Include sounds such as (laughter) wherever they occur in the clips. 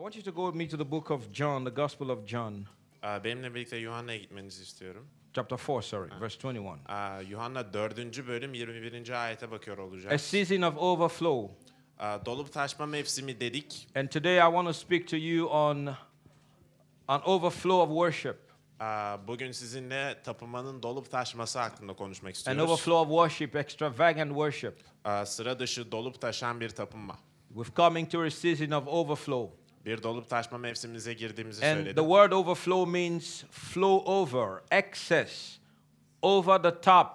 I want you to go with me to the book of John, the Gospel of John, Aa, Benimle birlikte Yuhanna'ya gitmenizi istiyorum. chapter 4, sorry, verse 21. Aa, Yuhanna 4. bölüm 21. ayete bakıyor A olacağız. season of overflow. Aa, Dolup taşma mevsimi dedik. And today I want to speak to you on an overflow of worship, Aa, Bugün sizinle tapınmanın dolup taşması hakkında konuşmak an istiyoruz. overflow of worship, extravagant worship. Aa, Sıra dışı dolup taşan bir tapınma. We're coming to a season of overflow. Bir dolup taşma mevsimimize girdiğimizi And the söyledim. word overflow means flow over, excess, over the top.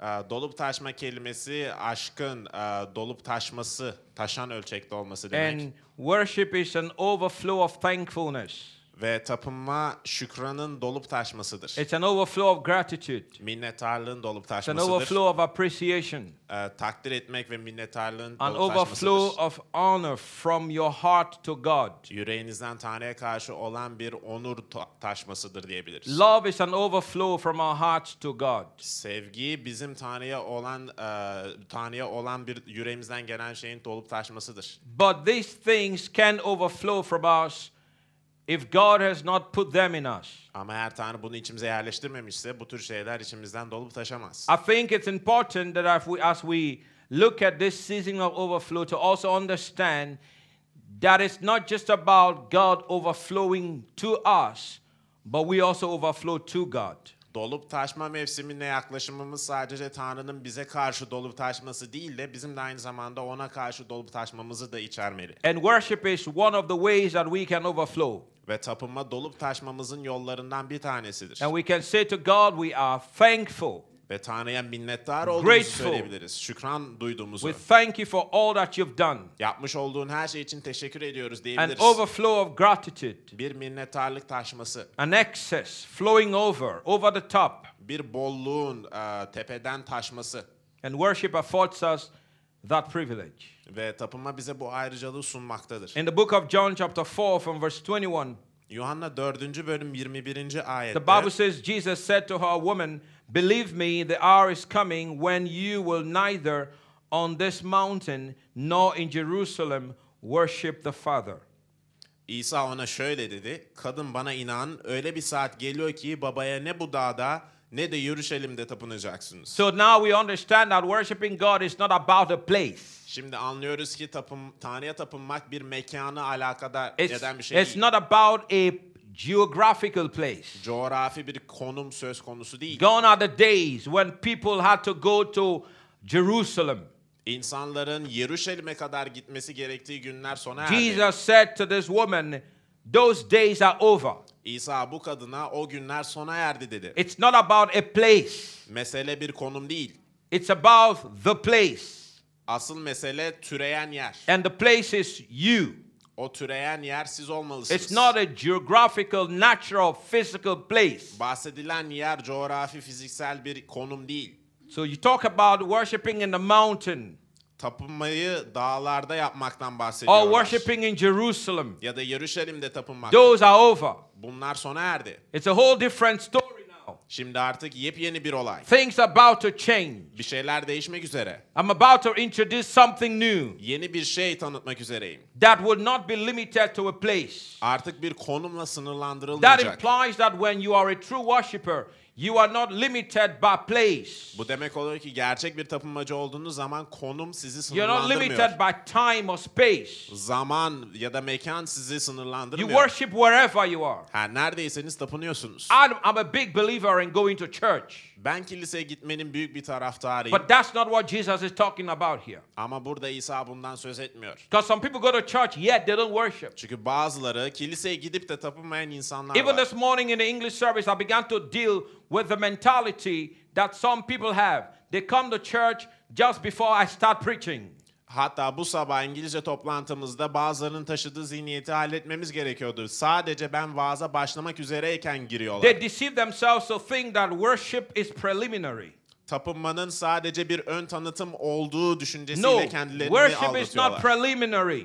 Aa, Dolup taşma kelimesi aşkın, aa, dolup taşması, taşan ölçekte olması demek. And worship is an overflow of thankfulness. Ve tapınma şükranın dolup taşmasıdır. It's an overflow of gratitude. Minnettarlığın dolup It's an taşmasıdır. overflow of appreciation. Ee, takdir etmek ve minnettarlığın An dolup taşmasıdır. overflow of honor from your heart to God. Yüreğinizden Tanrı'ya karşı olan bir onur ta- taşmasıdır diyebiliriz. Love is an overflow from our hearts to God. Sevgi bizim Tanrı'ya olan e, Tanrı'ya olan bir yüreğimizden gelen şeyin dolup taşmasıdır. But these things can overflow from us if God has not put them in us. Ama eğer Tanrı bunu içimize yerleştirmemişse bu tür şeyler içimizden dolup taşamaz. I think it's important that if we, as we look at this season of overflow, to also understand that it's not just about God overflowing to us, but we also overflow to God. Dolup taşma mevsimine yaklaşımımız sadece Tanrı'nın bize karşı dolup taşması değil de bizim de aynı zamanda ona karşı dolup taşmamızı da içermeli. And worship is one of the ways that we can overflow. Ve tapınma dolup taşmamızın yollarından bir tanesidir. And we can say to God, we are thankful. Ve Tanrı'ya minnettar olduğumuzu Grateful. söyleyebiliriz. Şükran duyduğumuzu. We thank you for all that you've done. Yapmış olduğun her şey için teşekkür ediyoruz An diyebiliriz. overflow of gratitude, Bir minnettarlık taşması, an excess flowing over, over the top. bir bolluğun e, tepeden taşması And worship affords us that privilege. ve tapınma bize bu ayrıcalığı sunmaktadır. In the book of John, chapter 4, from verse 21, Yuhanna 4. bölüm 21. ayette the Bible says, Jesus said to her, Woman, believe me, the hour is coming when you will neither on this mountain nor in Jerusalem worship the Father. İsa ona şöyle dedi. Kadın bana inan öyle bir saat geliyor ki babaya ne bu dağda ne de Yeruşalim'de tapınacaksınız. So now we understand that worshiping God is not about a place. Şimdi anlıyoruz ki tapın, Tanrı'ya tapınmak bir mekanı alakadar It's, eden bir şey it's değil. not about a geographical place. Coğrafi bir konum söz konusu değil. Gone are the days when people had to go to Jerusalem. İnsanların Yeruşalim'e kadar gitmesi gerektiği günler sona erdi. Jesus said to this woman, Those days are over. İsa bu kadına o günler sona erdi dedi. It's not about a place, Mesele bir konum değil. it's about the place. Asıl mesele türeyen yer. And the place is you. O türeyen yer siz olmalısınız. It's not a geographical, natural, physical place. Bahsedilen yer coğrafi fiziksel bir konum değil. So you talk about worshiping in the mountain Tapınmayı dağlarda yapmaktan or bahsediyorlar. worshiping in Jerusalem. Ya da Yeruşalim'de tapınmak. Those are over. Bunlar sona erdi. It's a whole different story now. Şimdi artık yepyeni bir olay. Things about to change. Bir şeyler değişmek üzere. I'm about to introduce something new Yeni bir şey tanıtmak üzereyim. that will not be limited to a place. Artık bir konumla That sınırlandırılmayacak. implies that when you are a true worshiper, you are not limited by place. Bu demek oluyor ki gerçek bir tapınmacı olduğunuz zaman konum sizi You're not sınırlandırmıyor. limited by time or space. Zaman ya da mekan sizi You sınırlandırmıyor. worship wherever you are. Ha, neredeyseniz tapınıyorsunuz. I'm, I'm a big believer in going to church. Ben kiliseye gitmenin büyük bir taraftarıyım. But that's not what Jesus is talking about here. Ama burada İsa bundan söz etmiyor. Because some people go to church, yet they don't worship. Çünkü bazıları kiliseye gidip de tapınmayan insanlar Even var. this morning in the English service, I began to deal with the mentality that some people have. They come to church just before I start preaching. Hatta bu sabah İngilizce toplantımızda bazılarının taşıdığı zihniyeti halletmemiz gerekiyordu. Sadece ben vaaza başlamak üzereyken giriyorlar. They deceive themselves to think that worship is preliminary. Tapınmanın sadece bir ön tanıtım olduğu düşüncesiyle No, kendilerini worship is not aldatıyorlar. preliminary.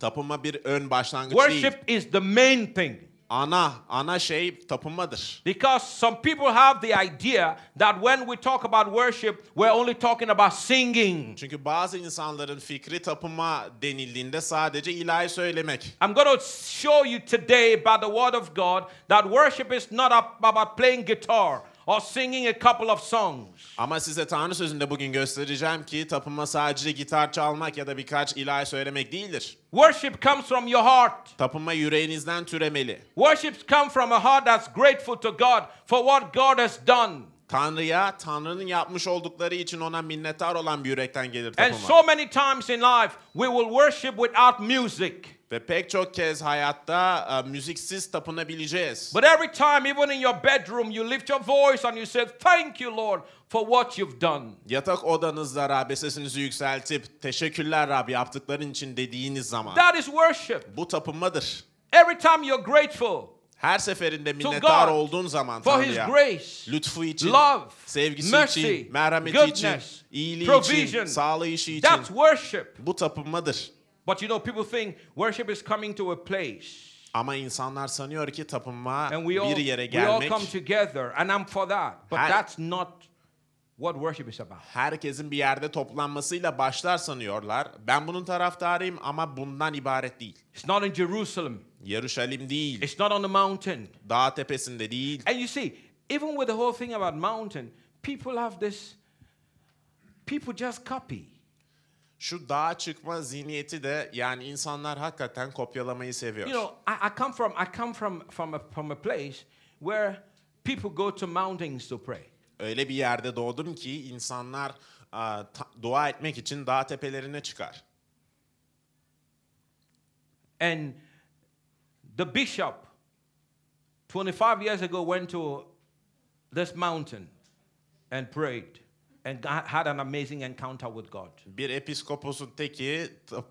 Tapınma bir ön başlangıç değil. Worship is the main thing. Ana ana şey tapınmadır. Because some people have the idea that when we talk about worship, we're only talking about singing. Çünkü bazı insanların fikri tapınma denildiğinde sadece ilahi söylemek. I'm going to show you today by the word of God that worship is not ab- about playing guitar or singing a couple of songs. Ama size Tanrı sözünde bugün göstereceğim ki tapınma sadece gitar çalmak ya da birkaç ilahi söylemek değildir. Worship comes from your heart. Tapınma yüreğinizden türemeli. Worship comes from a heart that's grateful to God for what God has done. Tanrı'ya, Tanrı'nın yapmış oldukları için ona minnettar olan bir yürekten gelir And tapınma. so many times in life, we will worship without music. Ve pek çok kez hayatta e, müziksiz tapınabileceğiz. But every time, even in your bedroom, you lift your voice and you say, Thank you, Lord, for what you've done. Yatak odanızda Rab'be sesinizi yükseltip teşekkürler Rab yaptıkların için dediğiniz zaman That is worship. bu tapınmadır. Every time you're grateful Her seferinde minnettar God olduğun zaman for His Tanrı'ya grace, lütfu için, love, sevgisi mercy, için, merhameti goodness, için, iyiliği provision. için, sağlayışı için that's worship. bu tapınmadır. But you know, people think worship is coming to a place. Ama insanlar sanıyor ki tapınma And we all, bir yere we all come together, and I'm for that. But Her- that's not what worship is about. herkesin bir yerde toplanmasıyla başlar sanıyorlar. Ben bunun taraftarıyım ama bundan ibaret değil. It's not in Jerusalem, Yeruşalim değil, it's not on the mountain. dağ tepesinde değil. And you see, even with the whole thing about mountain, people have this, people just copy. Şu dağa çıkma zihniyeti de yani insanlar hakikaten kopyalamayı seviyor. You know, I, I come from I come from from a, from a place where people go to mountains to pray. Öyle bir yerde doğdum ki insanlar aa, ta- dua etmek için dağ tepelerine çıkar. And the bishop 25 years ago went to this mountain and prayed and got- had an amazing encounter with God. Bir episkoposun teki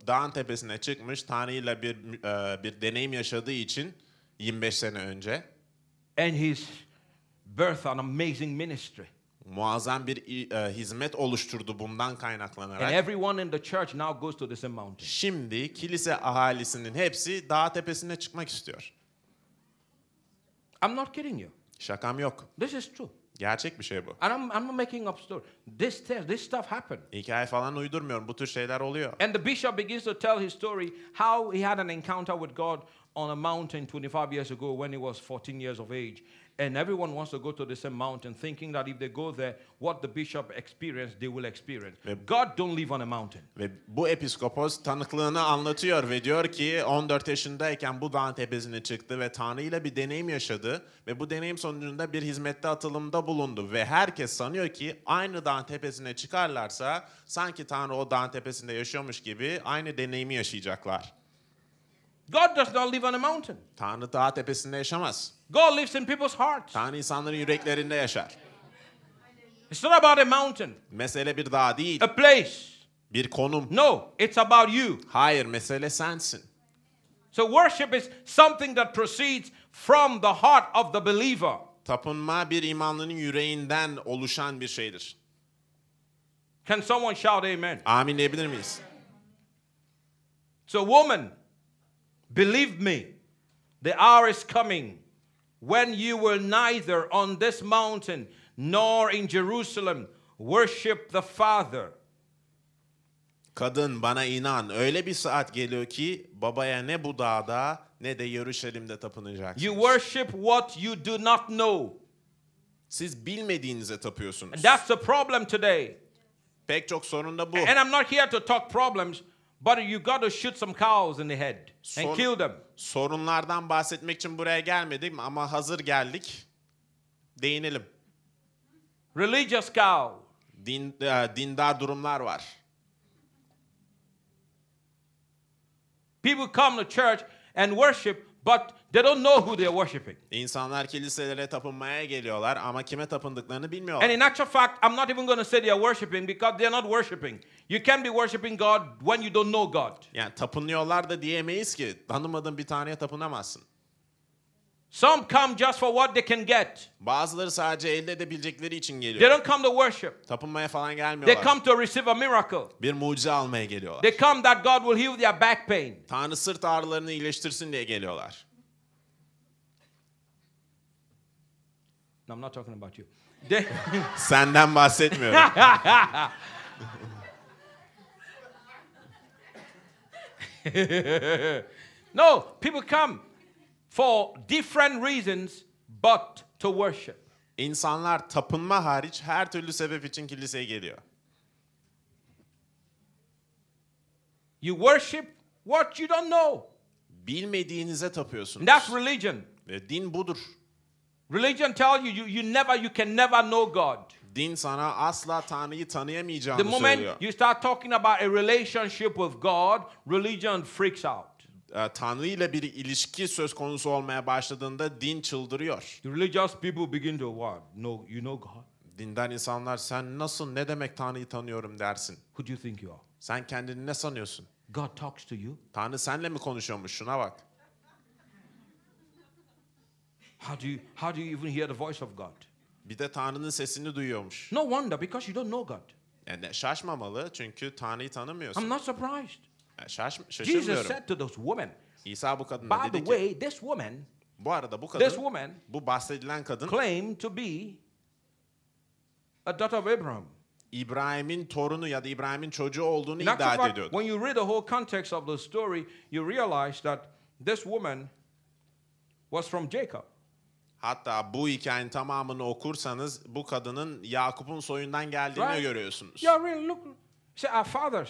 dağın tepesine çıkmış Tanrı'yla bir e, bir deneyim yaşadığı için 25 sene önce And he's birthed an amazing ministry. muazzam bir e, hizmet oluşturdu bundan And kaynaklanarak. everyone in the church now goes to the same mountain. Şimdi kilise ahalisinin hepsi dağ tepesine çıkmak istiyor. I'm not kidding you. Şakam yok. This is true. Gerçek bir şey bu. And I'm, I'm not making up story. This, this stuff happened. Hikaye falan uydurmuyorum. Bu tür şeyler oluyor. And the bishop begins to tell his story how he had an encounter with God on a mountain 25 years ago when he was 14 years of age. And everyone wants to go to the same mountain, thinking that if they go there, what the bishop experienced, they will experience. God don't live on a mountain. Ve bu episkopos tanıklığını anlatıyor ve diyor ki 14 yaşındayken bu dağın tepesine çıktı ve Tanrı ile bir deneyim yaşadı ve bu deneyim sonucunda bir hizmette atılımda bulundu ve herkes sanıyor ki aynı dağın tepesine çıkarlarsa sanki Tanrı o dağın tepesinde yaşıyormuş gibi aynı deneyimi yaşayacaklar. God does not live on a mountain. Tanrı dağ tepesinde yaşamaz. God lives in people's hearts. Tanrı insanların yüreklerinde yaşar. It's not about a mountain, Mesele bir dağ değil, a place. bir konum. No, it's about you. Hayır, mesele sensin. So worship is something that proceeds from the heart of the believer. Tapınma bir imanlının yüreğinden oluşan bir şeydir. Can someone shout amen? Amin diyebilir miyiz? So, woman, believe me, the hour is coming when you will neither on this mountain nor in Jerusalem worship the Father. Kadın bana inan öyle bir saat geliyor ki babaya ne bu dağda ne de Yeruşalim'de tapınacaksınız. You worship what you do not know. Siz bilmediğinize tapıyorsunuz. And that's the problem today. Pek çok sorun da bu. And I'm not here to talk problems, but you got to shoot some cows in the head and Son- kill them. Sorunlardan bahsetmek için buraya gelmedim ama hazır geldik. Değinelim. Religious cow. Din, e, dindar durumlar var. People come to church and worship, but they don't know who they're worshiping. İnsanlar kiliselere tapınmaya geliyorlar ama kime tapındıklarını bilmiyorlar. And in actual fact, I'm not even going to say they're worshiping because they're not worshiping. You can't be worshiping God when you don't know God. Yani tapınıyorlar da diyemeyiz ki tanımadığın bir tanrıya tapınamazsın. Some come just for what they can get. Bazıları sadece elde edebilecekleri için They geliyor. don't come to worship. Tapınmaya falan They gelmiyorlar. come to receive a miracle. Bir mucize almaya geliyorlar. They come that God will heal their back pain. Tanrı sırt ağrılarını iyileştirsin diye geliyorlar. No, I'm not talking about you. (laughs) Senden bahsetmiyorum. (laughs) no, people come for different reasons but to worship. İnsanlar tapınma hariç her türlü sebep için kiliseye geliyor. You worship what you don't know. Bilmediğinize tapıyorsunuz. That's religion. Ve din budur. Religion tells you, you you never you can never know God. Din sana asla Tanrı'yı The tanıyamayacağını moment söylüyor. you start talking about a relationship with God, religion freaks out. Ee, Tanrı ile bir ilişki söz konusu olmaya başladığında din çıldırıyor. The religious people begin to what? No, you know God. Dinden insanlar sen nasıl ne demek Tanrı'yı tanıyorum dersin. Who do you think you are? Sen kendini ne sanıyorsun? God talks to you. Tanrı senle mi konuşuyormuş? Şuna bak. How do you how do you even hear the voice of God? Bir de Tanrı'nın sesini duyuyormuş. No wonder because you don't know God. Yani şaşmamalı çünkü Tanrı'yı tanımıyorsun. I'm not surprised. Yani şaş, Jesus said to those women, İsa bu kadına by the ki, way, this woman bu arada bu kadın. This woman bu bahsedilen kadın claimed to be a daughter of Abraham. İbrahim'in torunu ya da İbrahim'in çocuğu olduğunu In iddia fact, ediyordu. when you read the whole context of the story, you realize that this woman was from Jacob. Hatta bu hikayenin tamamını okursanız bu kadının Yakup'un soyundan geldiğini Right? görüyorsunuz. Yeah, really, look. See, our fathers,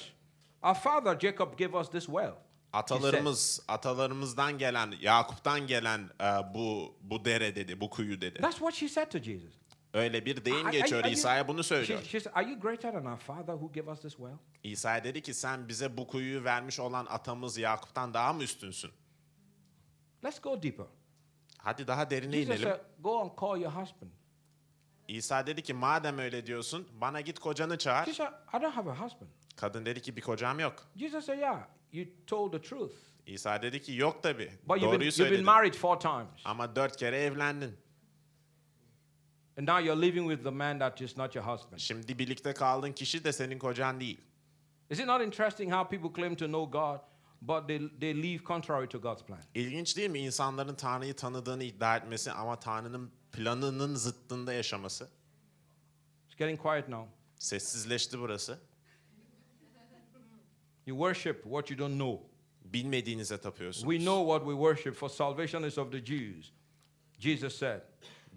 our father Jacob gave us this well. Atalarımız, atalarımızdan gelen, Yakup'tan gelen e, bu bu dere dedi, bu kuyu dedi. That's what she said to Jesus. Öyle bir deyim geçiyor İsa'ya bunu She, söylüyor. she said, Are you greater than our father who gave us this well? İsa dedi ki sen bize bu kuyuyu vermiş olan atamız Yakup'tan daha mı üstünsün? Let's go deeper. Hadi daha derine Jesus inelim. said, Go and call your husband. İsa dedi ki madem öyle diyorsun bana git kocanı She çağır. said, I don't have a husband. Kadın dedi ki bir kocam yok. Jesus said, Yeah, you told the truth. İsa dedi ki yok tabi. But you've been, Doğruyu you've been married four times. Ama dört kere evlendin. And now you're living with the man that is not your husband. Şimdi birlikte kaldığın kişi de senin kocan değil. Is it not interesting how people claim to know God, but they, they live contrary to God's plan? İlginç değil mi insanların Tanrı'yı tanıdığını iddia etmesi ama Tanrı'nın planının zıttında yaşaması? It's getting quiet now. Sessizleşti burası. You worship what you don't know. Bilmediğinize tapıyorsunuz. We know what we worship, for salvation is of the Jews. Jesus said.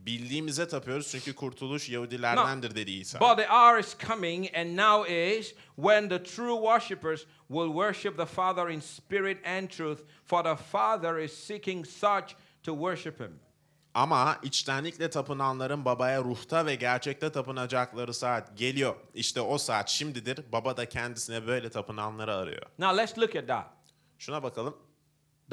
Bildiğimize tapıyoruz çünkü kurtuluş Yahudilerdendir dedi İsa. But the hour is coming, and now is when the true worshippers will worship the Father in spirit and truth, for the Father is seeking such to worship him. Ama içtenlikle tapınanların babaya ruhta ve gerçekte tapınacakları saat geliyor. İşte o saat şimdidir. Baba da kendisine böyle tapınanları arıyor. Now let's look at that. Şuna bakalım.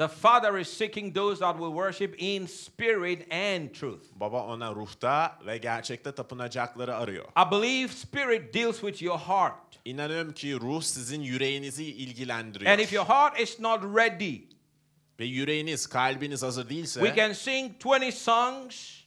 The Father is seeking those that will worship in spirit and truth. Baba ona ruhta ve gerçekte tapınacakları arıyor. I believe spirit deals with your heart. İnanıyorum ki ruh sizin yüreğinizi ilgilendiriyor. And if your heart is not ready, Ve yüreğiniz, kalbiniz hazır we değilse can sing 20 songs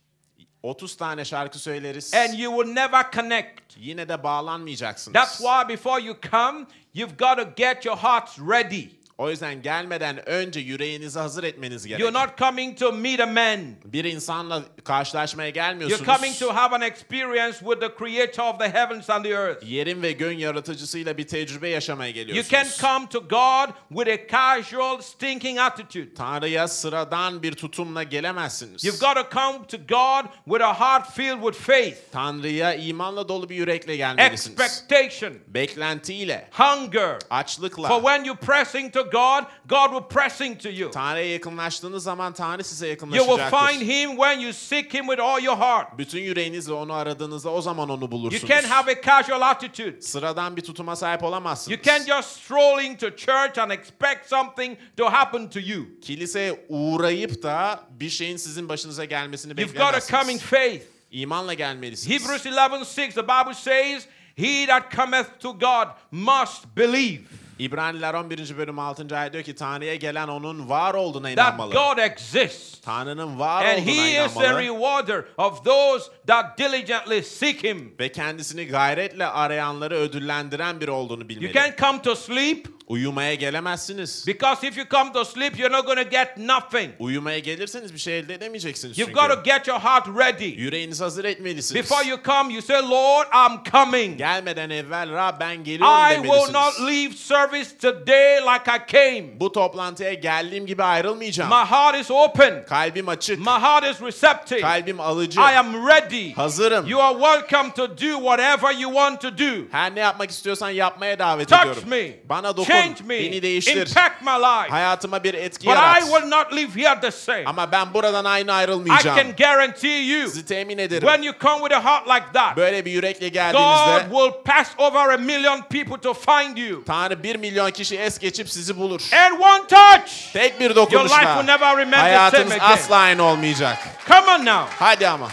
30 tane şarkı söyleriz. and you will never connect. Yine de bağlanmayacaksınız. That's why before you come, you've got to get your hearts ready. O yüzden gelmeden önce yüreğinizi hazır etmeniz gerek. You're not coming to meet a man. Bir insanla karşılaşmaya You're gelmiyorsunuz. coming to have an experience with the creator of the heavens and the earth. Yerin ve göğün yaratıcısıyla bir tecrübe yaşamaya You geliyorsunuz. can't come to God with a casual, stinking attitude. Tanrı'ya sıradan bir tutumla gelemezsiniz. You've got to come to God with a heart filled with faith, Tanrı'ya imanla dolu bir yürekle gelmelisiniz. expectation, Beklentiyle, hunger. açlıkla. For when you pressing to God, God will pressing to you. Tanrı'ya yakınlaştığınız zaman Tanrı size You will yakınlaşacaktır. find Him when you seek Him with all your heart. Bütün yüreğinizle onu aradığınızda o zaman onu You bulursunuz. can't have a casual attitude. Sıradan bir tutuma sahip olamazsınız. You can't just stroll into church and expect something to happen to you. Kiliseye uğrayıp da bir şeyin sizin başınıza gelmesini You've got to come in faith. İmanla gelmelisiniz. Hebrews 11:6 the Bible says, "He that cometh to God must believe İbraniler 11. bölüm 6. ayet diyor ki Tanrı'ya gelen onun var olduğuna that inanmalı. God exists, Tanrı'nın var and olduğuna He is the rewarder of those that diligently seek Him." Ve kendisini gayretle arayanları ödüllendiren biri olduğunu You bilmeli. can't come to sleep. Uyumaya gelemezsiniz. Because if you come to sleep, you're not going to get nothing. Uyumaya gelirseniz bir şey elde edemeyeceksiniz You've çünkü. got to get your heart ready. Yüreğinizi hazır etmelisiniz. Before you come, you say, Lord, I'm coming. Gelmeden evvel Rab ben geliyorum I will not demelisiniz. leave service today like I came. Bu toplantıya geldiğim gibi ayrılmayacağım. My heart is open. Kalbim açık. My heart is receptive. Kalbim alıcı. I am ready. Hazırım. You are welcome to do whatever you want to do. Her ne yapmak istiyorsan yapmaya davet Touch ediyorum. me. Bana dokun. Change me. Beni değiştir. Impact my life. Hayatıma bir etki But I will not live here the same. Ama ben buradan aynı I ayrılmayacağım. can guarantee you, Sizi temin ederim. when you come with a heart like that, Böyle bir yürekle God geldiğinizde will pass over a million people to find you. Tanrı bir milyon kişi es geçip sizi bulur. And one touch, Tek bir your life will dokunuşla never remain the same again. asla aynı olmayacak. Come on now. Hadi ama.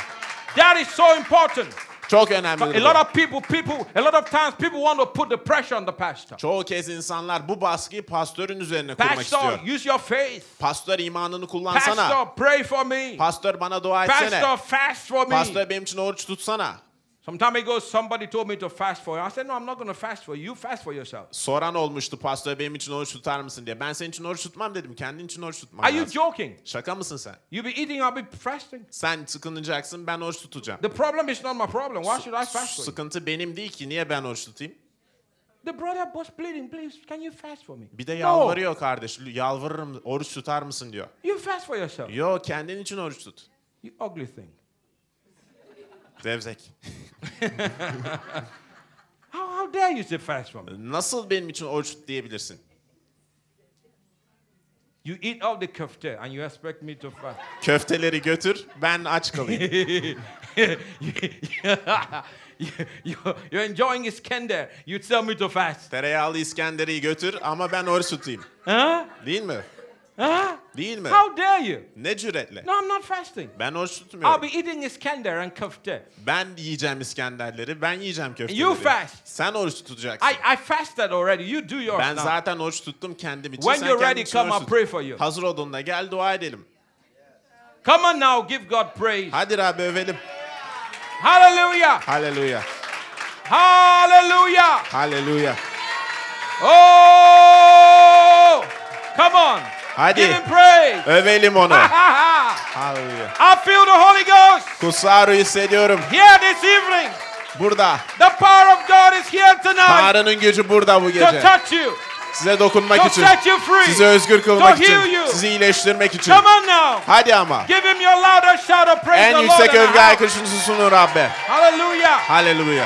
That is so important. Çok önemli. A lot of people, people, a lot of times people want to put the pressure on the pastor. Çoğu kez insanlar bu baskıyı pastörün üzerine kurmak istiyor. Pastor, use your faith. Pastör imanını kullansana. Pastor, pray for me. Pastör bana dua etsene. Pastor, fast for me. Pastör benim için oruç tutsana. Some time ago, somebody told me to fast for you. I said, No, I'm not going to fast for you. You fast for yourself. Soran olmuştu pastör benim için oruç tutar mısın diye. Ben senin için oruç tutmam dedim. Kendin için oruç tutman Are you lazım. joking? Şaka mısın sen? You be eating, I'll be fasting. Sen sıkınacaksın ben oruç tutacağım. The problem is not my problem. Why should I fast for you? Sıkıntı benim değil ki. Niye ben oruç tutayım? The brother was bleeding. Please, can you fast for me? Bir de No, yalvarıyor kardeş. Yalvarırım oruç tutar mısın diyor. you fast for yourself. Yo kendin için oruç tut. You ugly thing. Zevzek. (laughs) How, how dare you say fast for me? Nasıl benim için oruç diyebilirsin? You eat all the kofte and you expect me to fast. Köfteleri götür ben aç kalayım. (laughs) you, you, you're enjoying Iskender. You tell me to fast. Tereyağlı İskender'i götür ama ben oruç tutayım. Huh? Değil mi? Huh? Değil mi? How dare you? Ne cüretle? No, I'm not fasting. Ben oruç I'll tutmuyorum. be eating Iskender and kofte. Ben yiyeceğim İskenderleri, ben yiyeceğim köfteleri. You fast. Sen oruç tutacaksın. I, I fasted already. You do yours ben now. zaten oruç tuttum kendim için. When Sen you're ready, come, I'll pray for you. Hazır olduğunda gel dua edelim. Come on now, give God praise. Hadi Rabbi övelim. Hallelujah. Haleluya. Hallelujah. Haleluya. Oh, come on. Hadi. Give him praise. Övelim onu. Ha, ha, ha. Haleluya. I feel the Holy Ghost Kutsal hissediyorum. here this evening. Burada. The power of God is here tonight Tanrı'nın gücü burada bu to gece. touch you, Size dokunmak to için. set you free. Sizi özgür kılmak To heal için. you. Sizi iyileştirmek için. Come on now. Hadi ama. Give him your louder shout of praise En the Lord. yüksek the övgü house. haykırışınızı sunun Rabbe. Hallelujah. Haleluya.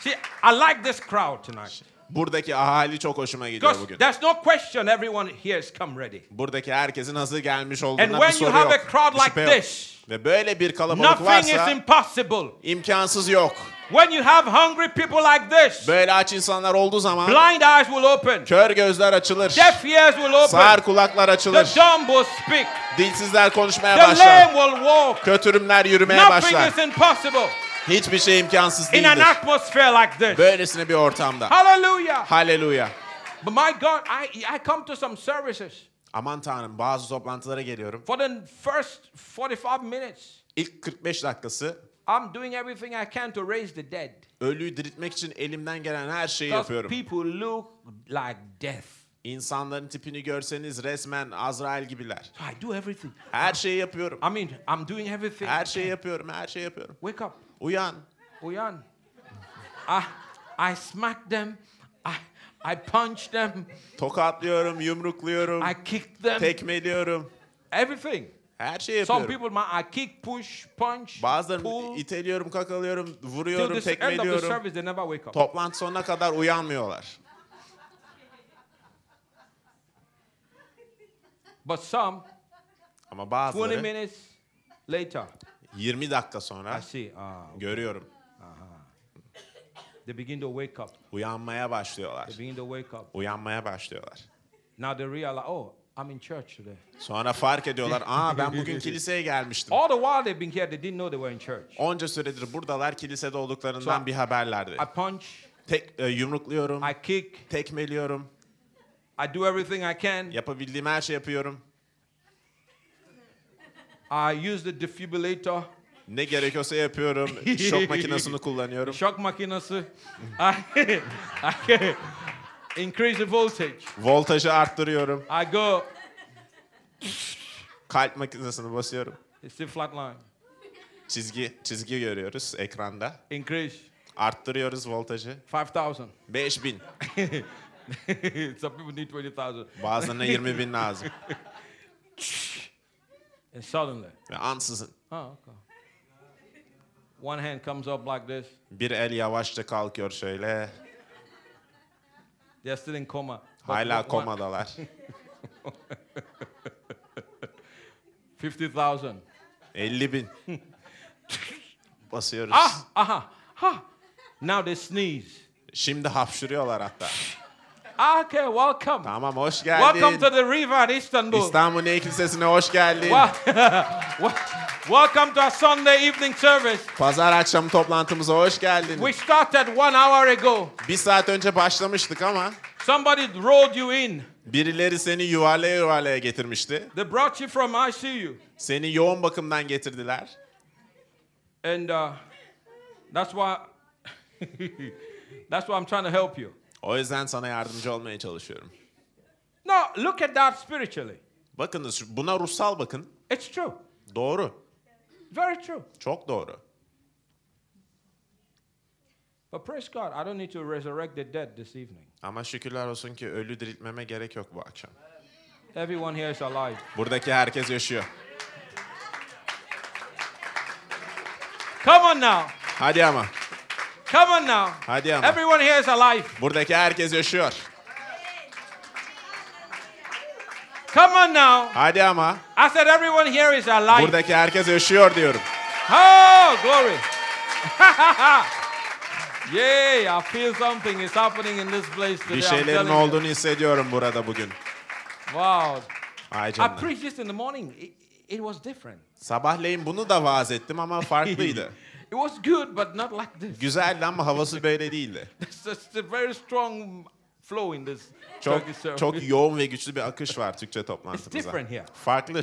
See, I like this crowd tonight. Buradaki ahali çok hoşuma gidiyor Because bugün. there's no question everyone here has come ready. Buradaki herkesin hazır gelmiş And olduğundan when bir soru you have yok. a crowd like yok. this, Ve böyle bir kalabalık Nothing is varsa impossible. imkansız yok. When you have hungry people like this, Böyle aç insanlar olduğu zaman blind eyes will open, kör gözler açılır. deaf ears will open, Sağır kulaklar açılır. the dumb will speak, Dilsizler konuşmaya the lame başlar. will walk. Kötürümler yürümeye Nothing başlar. is impossible Hiçbir şey imkansız in an değildir. atmosphere like this. Böylesine bir ortamda. Hallelujah. Haleluya. But my God, I, I come to some services. Aman tanrım bazı toplantılara geliyorum. For the first 45 minutes, İlk 45 dakikası I'm doing everything I can to raise the dead. ölüyü diriltmek için elimden gelen her şeyi Because yapıyorum. people look like death. İnsanların tipini görseniz resmen Azrail gibiler. So I do everything. Her şeyi yapıyorum. I mean, I'm doing everything. Her şeyi yapıyorum, her şeyi yapıyorum. Wake up. Uyan. Uyan. I, I smack them. I, I punch them. Tokatlıyorum, yumrukluyorum, I kick them. tekmeliyorum. Everything. Her şeyi Some yapıyorum. people, man, I kick, push, punch, Bazılarını pull. iteliyorum, kakalıyorum, vuruyorum, end of the tekmeliyorum. service, they never wake up. Toplantı sonuna kadar uyanmıyorlar. But some, Ama 20 bazıları minutes later, 20 dakika sonra I see, ah, görüyorum. they begin to wake up. Uyanmaya başlıyorlar. They begin to wake up. Uyanmaya başlıyorlar. Now they realize, oh, I'm in church today. Sonra fark ediyorlar. (laughs) Aa ben bugün kiliseye gelmiştim. All the while they've been here, they didn't know they were in church. Onca süredir buradalar kilisede olduklarından So- bir haberlerdi. I punch, Tek e, yumrukluyorum, I kick, tekmeliyorum, I do everything I can. yapabildiğim her şey yapıyorum. I use the defibrillator. Ne gerekiyorsa yapıyorum. (laughs) Şok makinesini kullanıyorum. Shock makinası. I, I (laughs) increase the voltage. Voltajı arttırıyorum. I go, Kalp makinesini basıyorum. it's still flat line. Çizgi çizgi görüyoruz ekranda. Increase Arttırıyoruz voltajı. 5,000. 5000. (laughs) Some people need 20,000. Bazılarına 20 bin lazım. And suddenly, Ve ansızın oh, okay. One hand comes up like this. bir el yavaşça kalkıyor şöyle. They're still in coma. Hala komadalar. (laughs) 50,000. 50 bin. (laughs) Basıyoruz. Ah, aha, ha. Now they sneeze. Şimdi hapşırıyorlar hatta. (laughs) Okay, welcome. Tamam hoş Welcome geldin. to the river in Istanbul. İstanbul Ney Kilisesi'ne hoş geldin. Wel- (laughs) welcome to our Sunday evening service. Pazar akşamı toplantımıza hoş geldin. We started one hour ago. Bir saat önce başlamıştık ama Somebody rolled you in. birileri seni yuvarlaya yuvarlaya getirmişti. They brought you from ICU. Seni yoğun bakımdan getirdiler. And uh, that's why (laughs) that's why I'm trying to help you. O yüzden sana yardımcı olmaya çalışıyorum. No, look at that spiritually. Bakınız buna ruhsal bakın. It's true. Doğru. Very true. Çok doğru. But praise God, I don't need to resurrect the dead this evening. Ama şükürler olsun ki ölü diriltmeme gerek yok bu akşam. Everyone here is alive. Buradaki herkes yaşıyor. Come on now. Hadi ama. Come on now. Hadi ama. Everyone here is alive. Buradaki herkes yaşıyor. Come on now. Hadi ama. I said everyone here is alive. Buradaki herkes yaşıyor diyorum. Oh, glory. (laughs) Yay, I feel something is happening in this place today. Bir şeylerin olduğunu hissediyorum burada bugün. Wow. Ay I canına. preached this in the morning. It, it was different. Sabahleyin bunu da vaaz ettim ama farklıydı. (laughs) It was good, but not like this. Güzeldi ama havası böyle değildi. (laughs) It's just a very strong flow in this Çok Turkish service. çok yoğun ve güçlü bir akış var Türkçe It's toplantımızda. different here. Farklı.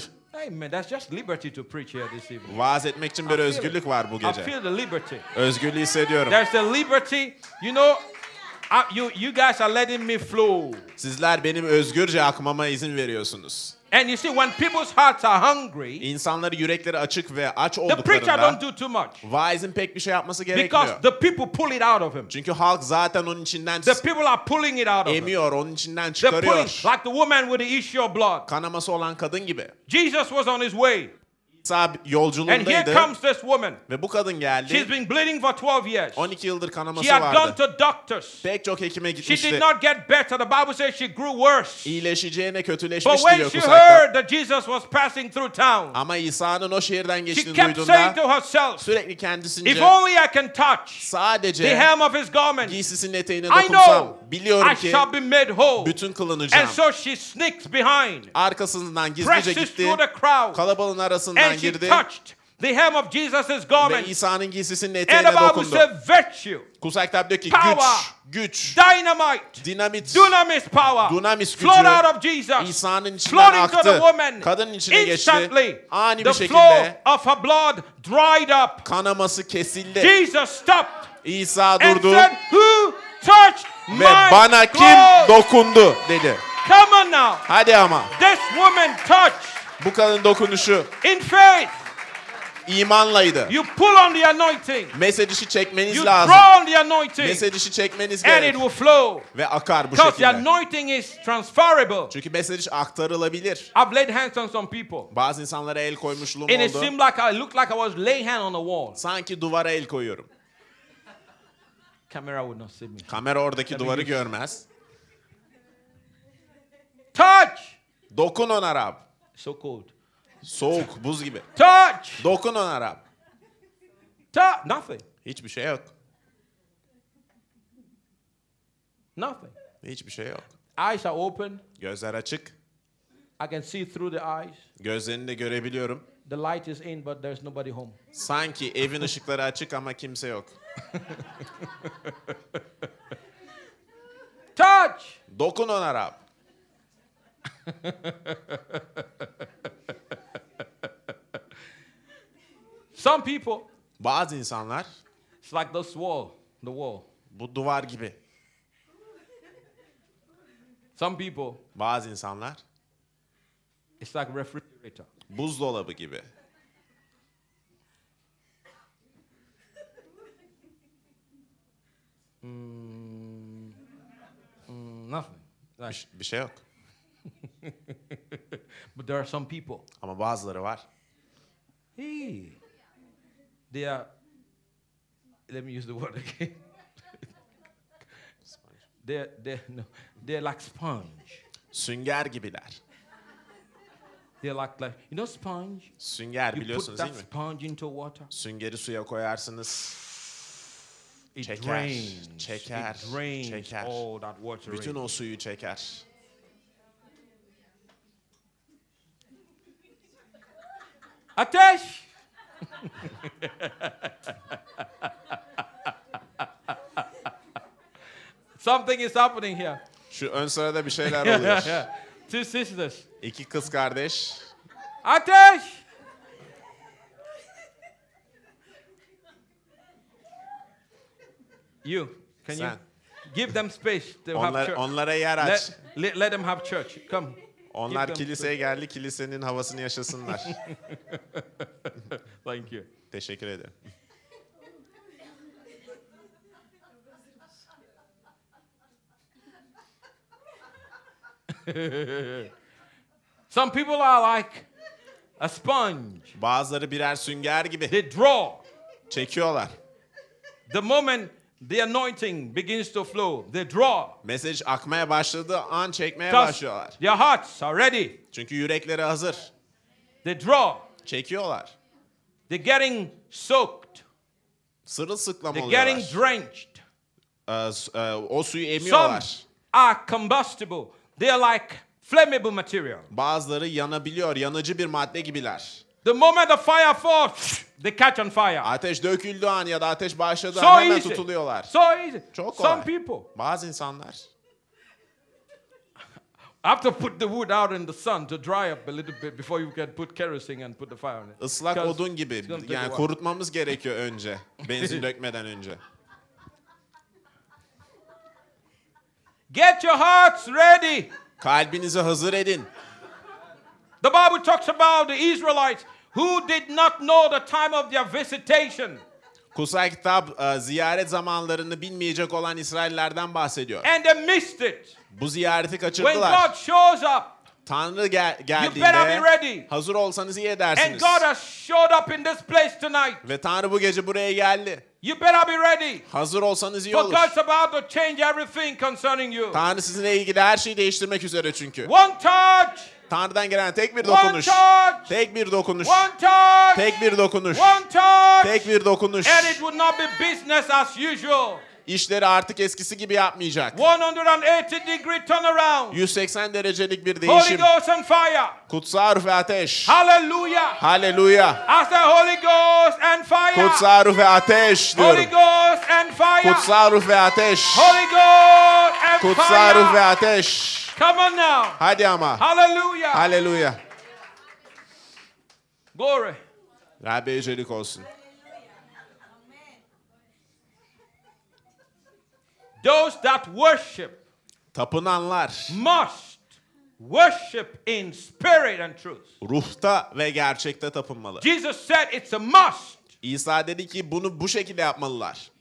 Man, that's just liberty to preach here this evening. Vaaz etmek için bir I feel özgürlük var bu I gece. feel the liberty. Özgürlüğü hissediyorum. There's the liberty. You know, I, you you guys are letting me flow. Sizler benim özgürce akmama izin veriyorsunuz. And you see, when people's hearts are hungry, İnsanları yürekleri açık ve aç the preacher don't olduklarında do too much vaizin pek bir şey yapması because gerekmiyor. the people pull it out of him. Çünkü halk zaten onun içinden The people are pulling it out of him. emiyor, onun içinden They're pulling, çıkarıyor. like the woman with the issue of blood. Kanaması olan kadın gibi. Jesus was on his way, İsa and here yolculuğundaydı comes this woman. ve bu kadın She's geldi. been bleeding for 12 years. 12 yıldır kanaması She had gone vardı. to doctors. Pek çok hekime She did gitmişti. not get better. The Bible says she grew worse. İyileşeceğine But when diyor she kusakta. heard that Jesus was passing through town, Ama İsa'nın o şehirden she geçtiğini kept saying duyduğunda to herself, sürekli If kendisince only I can touch the sadece hem of his garment, giysisinin eteğine I dokunsam know biliyorum I ki shall be made whole. bütün kılınacağım. And so she sneaks behind, Arkasından gizlice presses gitti. through the crowd, Kalabalığın arasından and she girdi touched the hem of Jesus' ve garment. İsa'nın giysisinin And eteğine the Bible dokundu. said, virtue, Kusak kitap diyor ki Power. güç, güç, dynamite, dinamit, dunamis power, Dunamis gücü flowed out of Jesus, İsa'nın içinden aktı. woman. Kadının içine geçti. Instantly, Ani the bir şekilde of her blood dried up. kanaması kesildi. Jesus stopped İsa and durdu said, Who touched ve my bana kim clothes?" dokundu dedi. Come on now. Hadi ama This woman touched bu kadın dokunuşu in faith. imanlaydı. You pull on the anointing. Mesaj işi çekmeniz You lazım. draw on the anointing. Mesaj işi çekmeniz And it will flow. ve akar bu Because the şekilde. anointing is transferable. Çünkü mesaj aktarılabilir. I've laid hands on some people. Bazı insanlara el koymuşluğum And it oldu. seemed like I looked like I was laying hand on the wall. Sanki duvara el koyuyorum. Camera would not see me. Kamera oradaki duvarı görmez. Touch. Dokun ona Rab. So cold. Soğuk, buz gibi. Touch. Dokun ona Rab. Touch. Nothing. Hiçbir şey yok. Nothing. Hiçbir şey yok. Eyes are open. Gözler açık. I can see through the eyes. Gözlerini de görebiliyorum. The light is in, but there's nobody home. Sanki evin ışıkları açık ama kimse yok. (laughs) Touch. Dokun ona Rab. (laughs) Some people, Bazı insanlar it's like this wall, the wall. bu duvar gibi. Some people, Bazı insanlar it's like refrigerator. buzdolabı gibi. Mm, nothing. Bir, Like, ş- bir şey yok. (laughs) but there are some people. Ama bazıları var. Hey, they are. Let me use the word again. (laughs) they're they're no, they're like sponge. Sünger gibiler. They're like like you know sponge. Sünger You put biliyorsunuz that değil mi? sponge into water. Süngeri suya koyarsınız. It Çeker, drains. çeker, it drains çeker. all that water. Bütün o suyu çeker. Ateş! (laughs) Something is happening here. Şu ön sırada bir şeyler oluyor. Two sisters. İki kız kardeş. Ateş! You, can you Sen. give them space to have Onlar, church? onlara yer aç. Let, let, let them have church. Come. Onlar kiliseye geldi, kilisenin havasını yaşasınlar. (laughs) Thank you. Teşekkür ederim. (laughs) Some people are like a sponge. Bazıları birer sünger gibi They draw. çekiyorlar. The moment the anointing begins to flow, they draw. Mesaj akmaya başladığı an çekmeye Because başlıyorlar. their hearts are ready. Çünkü yürekleri hazır. They draw. Çekiyorlar. They're getting soaked. Sırılsıklam They're getting drenched. Ee, e, o suyu Some emiyorlar. are combustible. They are like flammable material. Bazıları yanabiliyor, yanıcı bir madde gibiler. The moment the fire falls, they catch on fire. Ateş döküldüğü an ya da ateş başladığı So an hemen easy. tutuluyorlar. So easy. Çok Some kolay. people Bazı insanlar (laughs) have to put the wood out in the sun to dry up a little bit before you can put kerosene and put the fire on it. Because odun gibi yani kurutmamız gerekiyor önce. (laughs) Benzin dökmeden önce. Get your hearts ready. Kalbinizi hazır edin. The Bible talks about the Israelites who did not know the time of their visitation. Kutsal kitap e, ziyaret zamanlarını bilmeyecek olan İsraillerden bahsediyor. And they missed it. Bu ziyareti When kaçırdılar. God shows up, Tanrı gel- better be ready. geldiğinde hazır olsanız iyi and edersiniz. God has showed up in this place tonight, Ve Tanrı bu gece buraya geldi. you better be ready. Hazır olsanız iyi For olur. God's about to change everything concerning you. Tanrı sizinle ilgili her şeyi değiştirmek üzere çünkü. One touch, Tanrı'dan gelen tek bir one dokunuş. touch, Tek bir dokunuş. one touch, Tek bir dokunuş. one touch, Tek bir dokunuş. and it would not be business as usual. İşleri artık eskisi gibi yapmayacak. 180 degree turnaround. 180 derecelik bir Holy değişim. Ghost and fire. Kutsal ruh ve ateş. Hallelujah. Haleluya. I say Holy Ghost and fire. Kutsal ruh ve ateş Holy diyorum. Ghost and fire. Kutsal ruh ve ateş. Holy Ghost and Kutsal ruh ve fire. ateş. Come on now. Hadi ama. Hallelujah. Haleluya. Glory. Rabbe yücelik olsun. Those that worship Tapınanlar must worship in spirit and truth. ruhta ve gerçekte tapınmalı. Jesus said it's a must. İsa dedi ki bunu bu şekilde yapmalılar.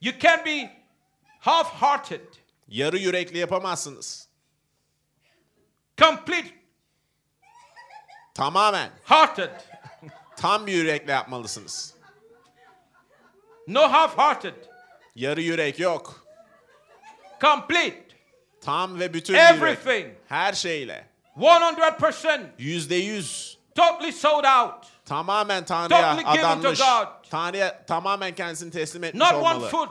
You can't be half hearted, Yarı yürekli yapamazsınız. Complete Tamamen hearted. tam bir yürekle yapmalısınız. No half hearted. Yarı yürek yok. Complete. Tam ve bütün bir yürek. Everything. Her şeyle. 100%. Yüzde yüz. Totally sold out. Tamamen Tanrı'ya Totally adanmış. Tanrı'ya tamamen kendisini teslim etmiş Not one olmalı. foot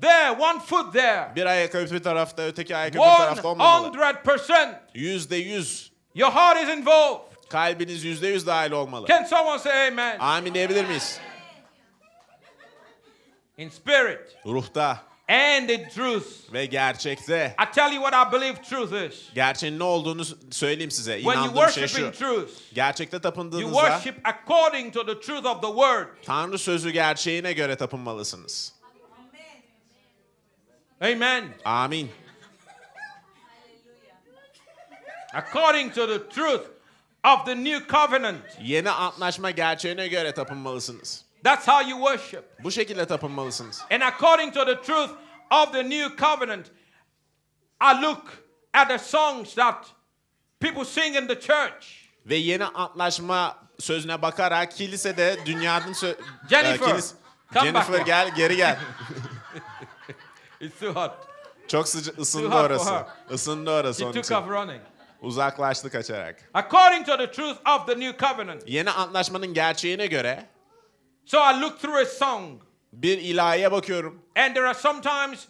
there, one foot there. Bir ayak öbür tarafta, öteki ayak öbür tarafta olmamalı. 100%. Yüzde yüz. Your heart is involved. Kalbiniz yüzde yüz dahil olmalı. Can someone say amen? Amin diyebilir miyiz? In spirit Ruhta and the truth. ve gerçekte. I tell you what I believe truth is. Gerçeğin ne olduğunu söyleyeyim size. When you İnandığım şey worship in şu. truth, Gerçekte you tapındığınızda worship according to the truth of the word. Tanrı sözü gerçeğine göre tapınmalısınız. Amen. Amin. According to the truth of the new covenant. Yeni antlaşma gerçeğine göre tapınmalısınız. That's how you worship. Bu şekilde tapınmalısınız. And according to the truth of the new covenant, I look at the songs that people sing in the church. Ve yeni antlaşma sözüne bakarak kilisede dünyanın sö- Jennifer, e, kilis- Jennifer gel geri gel. (laughs) It's too hot. Çok sıcak ısındı hot for orası. her. Isındı orası She onun took için. off running. Uzaklaştı kaçarak. According to the truth of the new covenant. Yeni antlaşmanın gerçeğine göre So I look through a song, bir ilahiye bakıyorum. and there are sometimes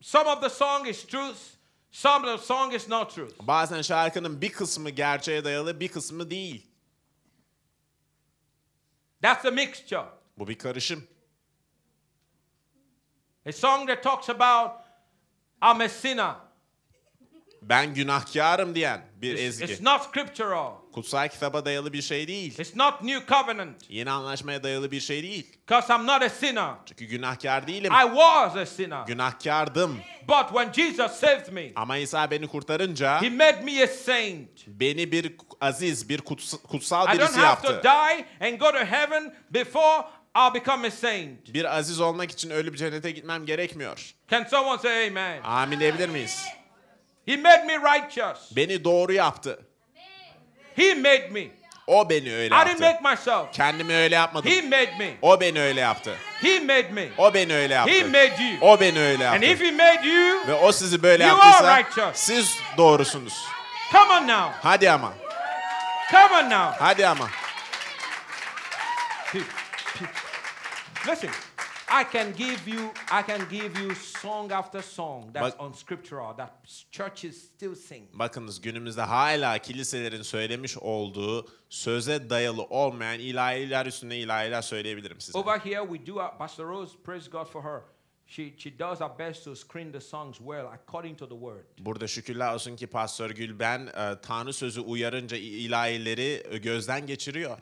some of the song is truth, some of the song is not truth. Bazen şarkının bir kısmı gerçeğe dayalı, bir kısmı değil. That's a mixture. Bu bir karışım. A song that talks about I'm a sinner. Ben günahkarım diyen bir It's, ezgi. it's not scriptural. Kutsal kitaba dayalı bir şey değil. It's not new covenant. Yeni anlaşmaya dayalı bir şey değil. Because I'm not a sinner. Çünkü günahkar değilim. I was a sinner. Günahkardım. But when Jesus saved me, Ama İsa beni kurtarınca He made me a saint. beni bir aziz, bir kuts- kutsal I don't birisi have to yaptı. die and go to heaven before I'll become a saint. Bir aziz olmak için ölüp cennete gitmem gerekmiyor. Can someone say amen? Amin diyebilir miyiz? He made me righteous. Beni doğru yaptı. He made me. O beni öyle I didn't yaptı. make myself. Kendimi öyle yapmadım. He made me. O beni öyle yaptı. He made me. O beni öyle He yaptı. made you. O beni öyle And if yaptı. He made you, Ve o sizi böyle You are yaptıysa righteous. siz doğrusunuz. come on now. Hadi ama. Come on now. Hadi ama. Listen, I can give you, I can give you song after song that's Bak- unscriptural that churches still sing. Bakınız günümüzde hala kiliselerin söylemiş olduğu söze dayalı olmayan ilahiler üstüne ilahiler söyleyebilirim size. Over here, we do. Our, Pastor Rose, praise God for her. She she does her best to screen the songs well according to the word. Burada şükürler olsun ki Pastör Gülben e, Tanrı sözü uyarınca ilahileri e, gözden geçiriyor.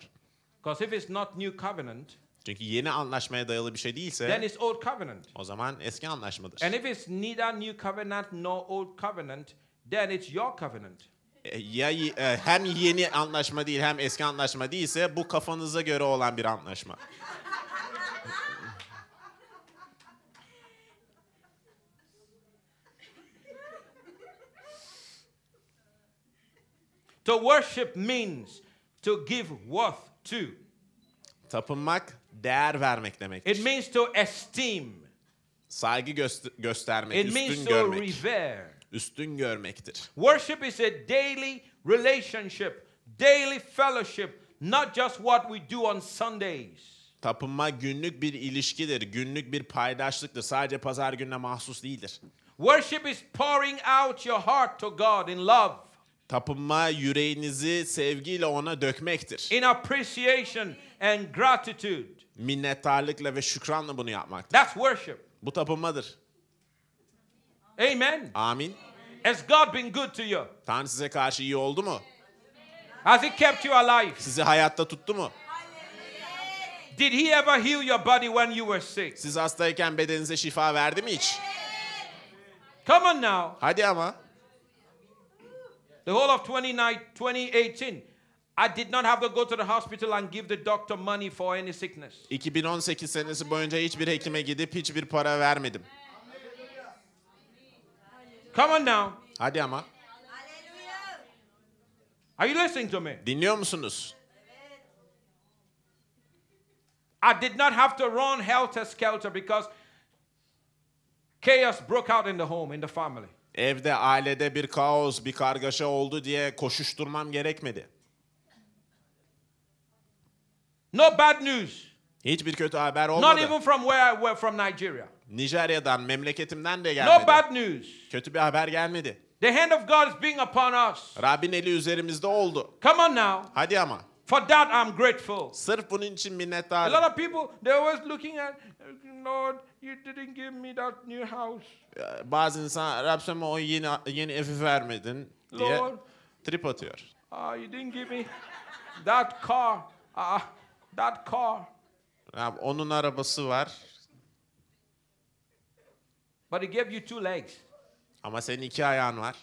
Because if it's not new covenant, Çünkü yeni anlaşmaya dayalı bir şey then değilse it's old covenant. o zaman eski anlaşmadır. And if it's neither new covenant nor old covenant, then it's your covenant. E, Ya y- e, hem yeni anlaşma değil hem eski anlaşma değilse bu kafanıza göre olan bir anlaşma. To worship means to give worth to. Tapınmak değer vermek demektir. It means to esteem. Saygı göst- göstermek, It means üstün to görmek. revere. Üstün görmektir. Worship is a daily relationship, daily fellowship, not just what we do on Sundays. Tapınma günlük bir ilişkidir, günlük bir paydaşlıktır. Sadece pazar gününe mahsus değildir. Worship is pouring out your heart to God in love, Tapınma yüreğinizi sevgiyle ona dökmektir. in appreciation and gratitude. Minnettarlıkla ve şükranla bunu yapmaktır. That's worship. Bu tapınmadır. Amen. Amin. Has God been good to you? Tanrı size karşı iyi oldu mu? Has He kept you alive? Sizi hayatta tuttu mu? Did He ever heal your body when you were sick? Siz hastayken bedeninize şifa verdi mi hiç? Come on now. Hadi ama. The whole of 29, 2018, I did not have to go to the hospital and give the doctor money for any sickness. 2018 senesi boyunca hiçbir hekime gidip hiçbir para vermedim. Come on now. Hadi ama. Are you listening to me? Dinliyor musunuz? I did not have to run helter skelter because chaos broke out in the home, in the family. Evde, ailede bir kaos, bir kargaşa oldu diye koşuşturmam gerekmedi. No bad news. Hiçbir kötü haber Not olmadı. even from where I were from Nigeria. Nijerya'dan, memleketimden de No gelmedi. bad news. Kötü bir haber gelmedi. The hand of God is being upon us. Rabbin eli üzerimizde oldu. Come on now. Hadi ama. For that, I'm grateful. Sırf bunun için A minnettarım. lot of people, they're always looking at, Lord, you didn't give me that new house. Ee, Bazı insan Rabseme o yeni yeni evi vermedin diye Lord. trip atıyor. Ah, you didn't give me that car. Ah, that car. Ya onun arabası var But he gave you two legs. ama senin iki ayağın var.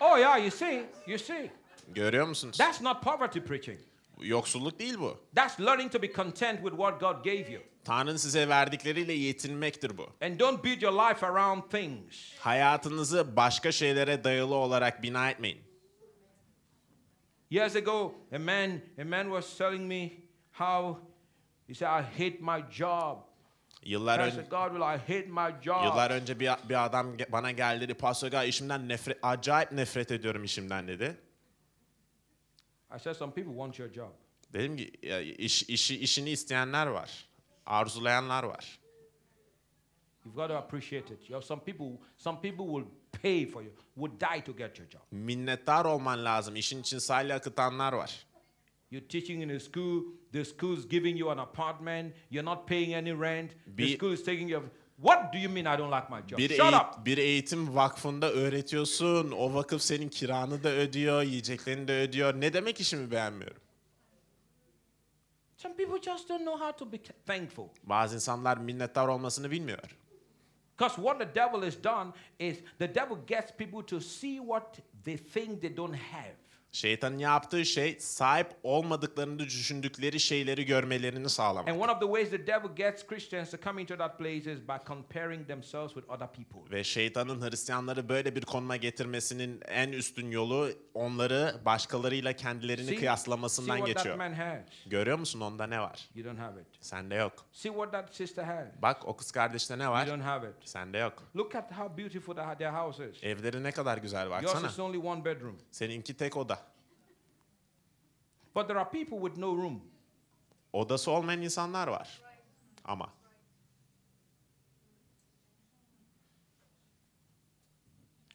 Oh, yeah, you see, you see. Görüyor musunuz? That's not poverty preaching. Yoksulluk değil bu. That's learning to be content with what God gave you. Tanrı'nın size verdikleriyle yetinmektir bu. And don't build your life around things. Hayatınızı başka şeylere dayalı olarak bina etmeyin. Years ago, a man, a man was telling me how he said, I hate my job. Yıllar önce God, will I hate my job? Yıllar önce bir, bir adam bana geldi dedi. Pastor Gal, işimden nefret, acayip nefret ediyorum işimden dedi. I said, some people want your job. Dedim ki iş, işi, işini isteyenler var. Arzulayanlar var. You've got to appreciate it. You have some people, some people will pay for you, would die to get your job. Minnettar olman lazım. İşin için salya akıtanlar var. You're teaching in a school, the school's giving you an apartment, you're not paying any rent, the school is taking you. What do you mean I don't like my job? Bir, Shut up. bir eğitim vakfında öğretiyorsun. O vakıf senin kiranı da ödüyor, yiyeceklerini de ödüyor. Ne demek işimi beğenmiyorum? Some people just don't know how to be thankful. Bazı insanlar minnettar olmasını bilmiyor. Because what the devil has done is the devil gets people to see what they think they don't have. Şeytanın yaptığı şey sahip olmadıklarını düşündükleri şeyleri görmelerini sağlamak. And one of the ways the devil gets Christians to come into that place is by comparing themselves with other people. Ve şeytanın Hristiyanları böyle bir konuma getirmesinin en üstün yolu onları başkalarıyla kendilerini See, see kıyaslamasından what that geçiyor. man has. Görüyor musun onda ne var? You don't have it. Sende yok. See what that sister has. Bak o kız kardeşte ne You var? don't have it. Sende yok. Look at how beautiful their house is. Evleri ne kadar güzel Yours baksana. is only one bedroom. Seninki tek oda. But there are people with no room. Odası olmayan insanlar var. Ama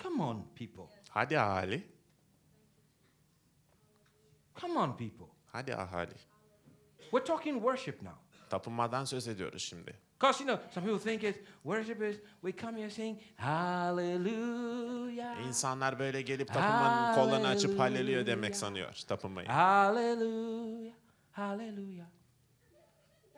Come on, people. hadi ahali, Come on, people. hadi ahali. We're talking worship now. Tapınmadan söz ediyoruz şimdi. Because, you know, some people think it's worship is we come here sing hallelujah. İnsanlar böyle gelip tapınmanın kollarını açıp hallelujah demek sanıyor tapınmayı. Hallelujah. Hallelujah.